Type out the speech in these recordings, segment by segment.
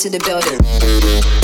go the when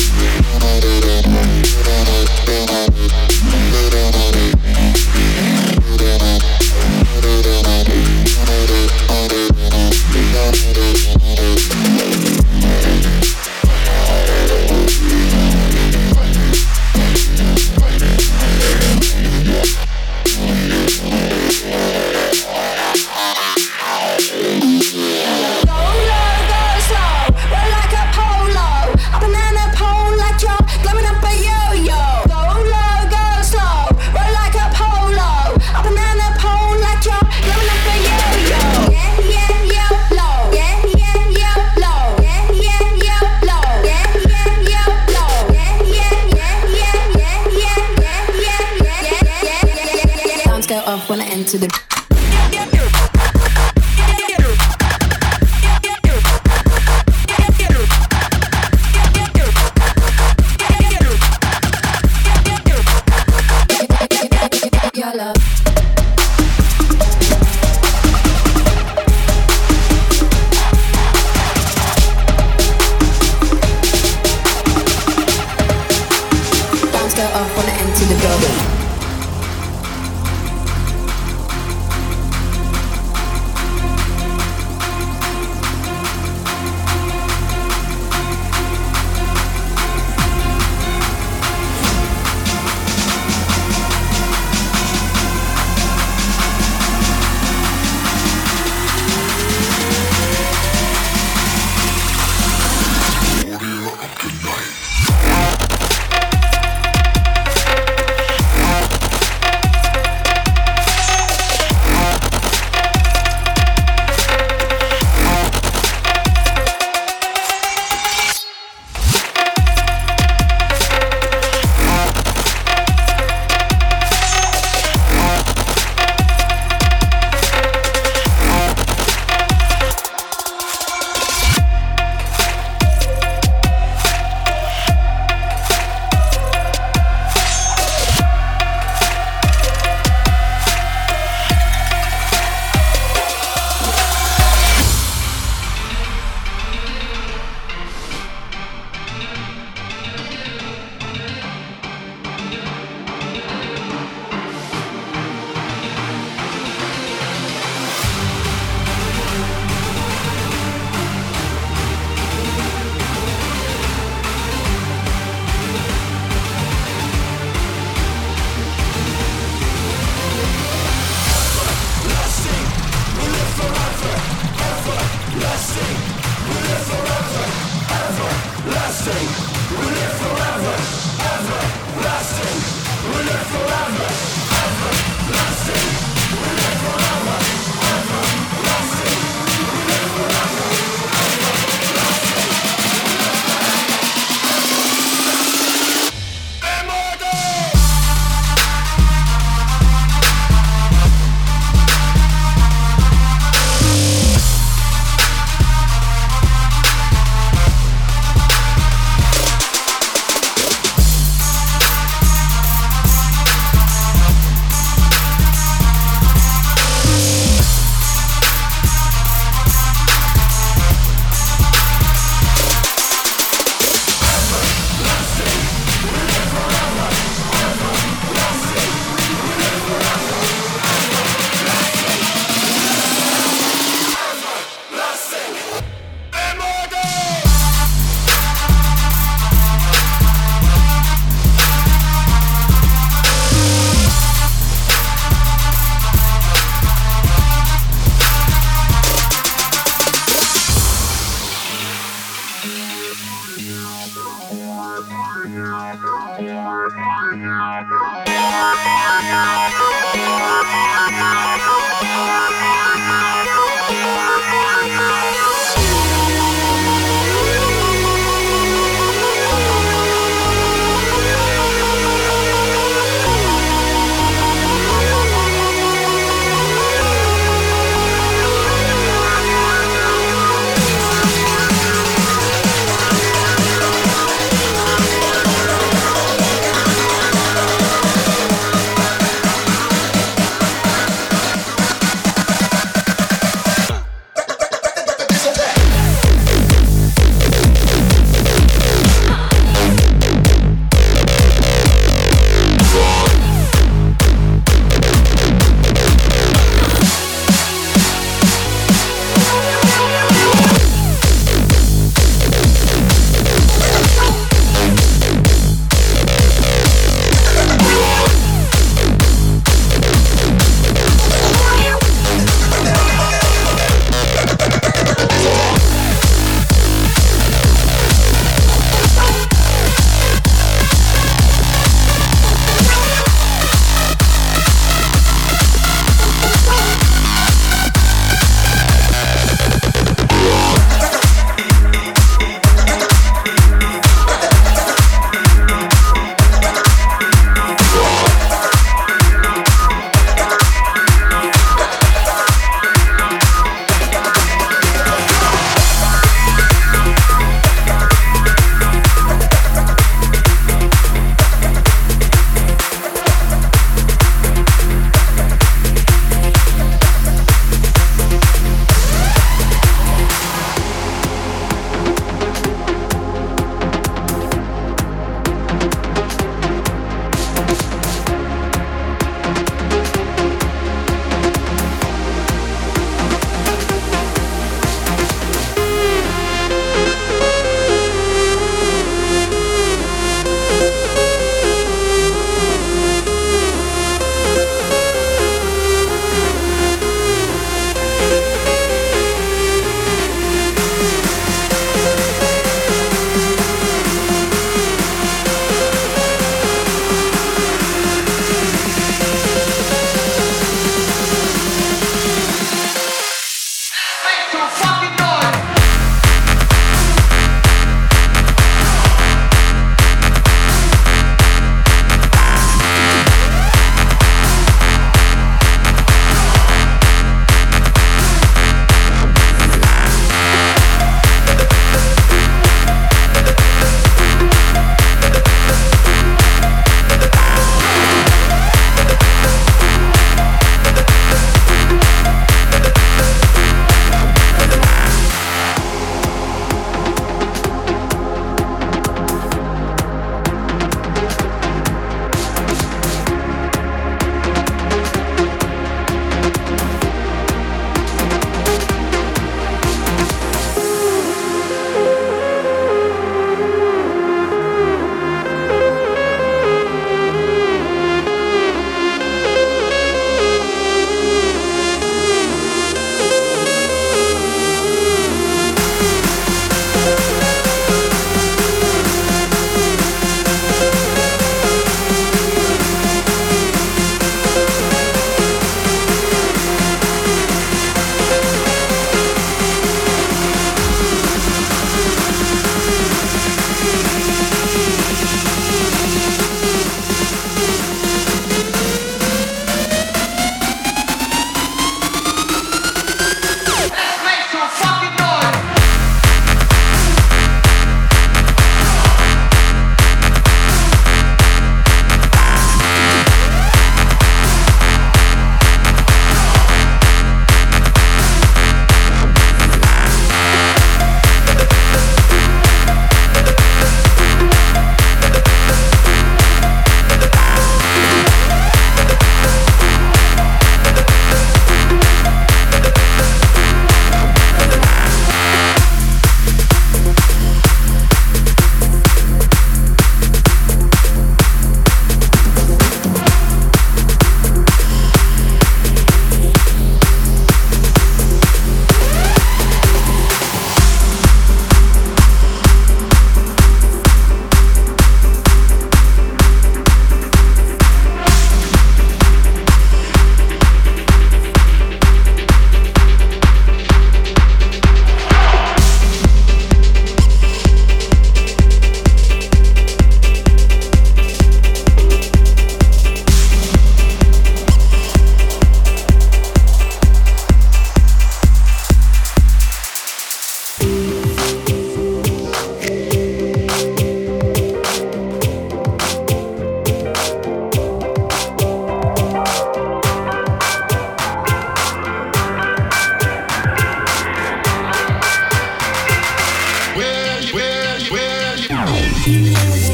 Enter the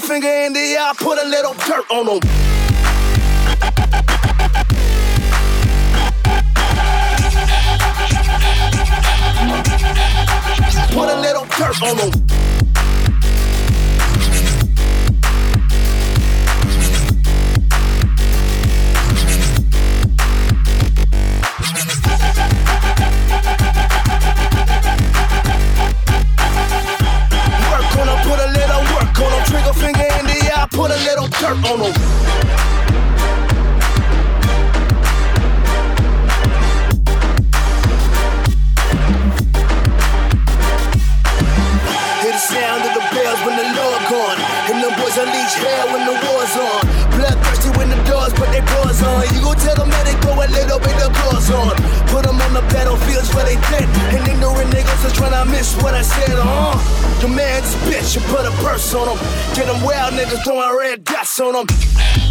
finger in the air, I put a little dirt on them. Put a little dirt on them. shirt on them. Hear the sound of the bells when the Lord gone, and the boys unleash hell when the war's on. Bloodthirsty when the dogs put their paws on. You gon' tell them that they go a little bit of claws on. Put them on the battlefields where they dead, and ignorant niggas are trying to miss what I said, huh? Your man's bitch, you put a purse on him. Get them wild niggas throwing red soon I'm.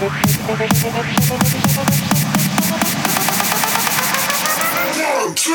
One, two,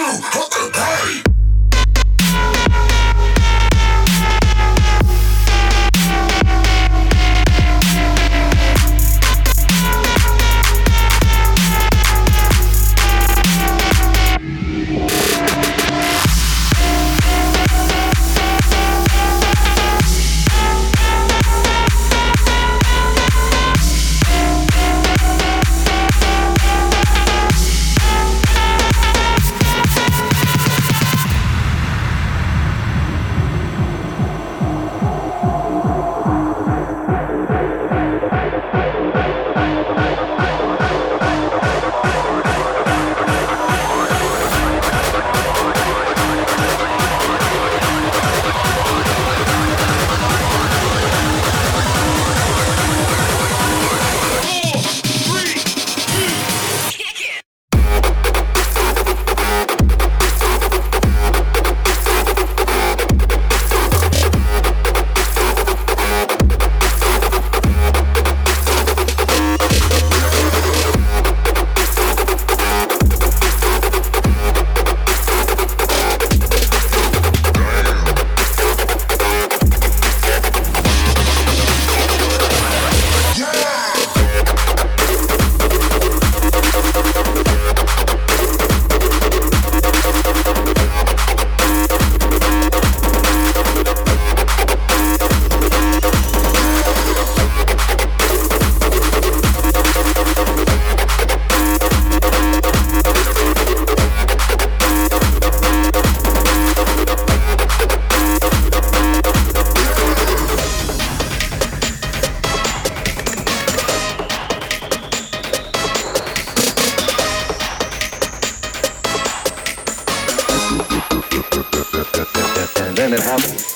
out.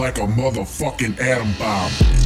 Like a motherfucking atom bomb.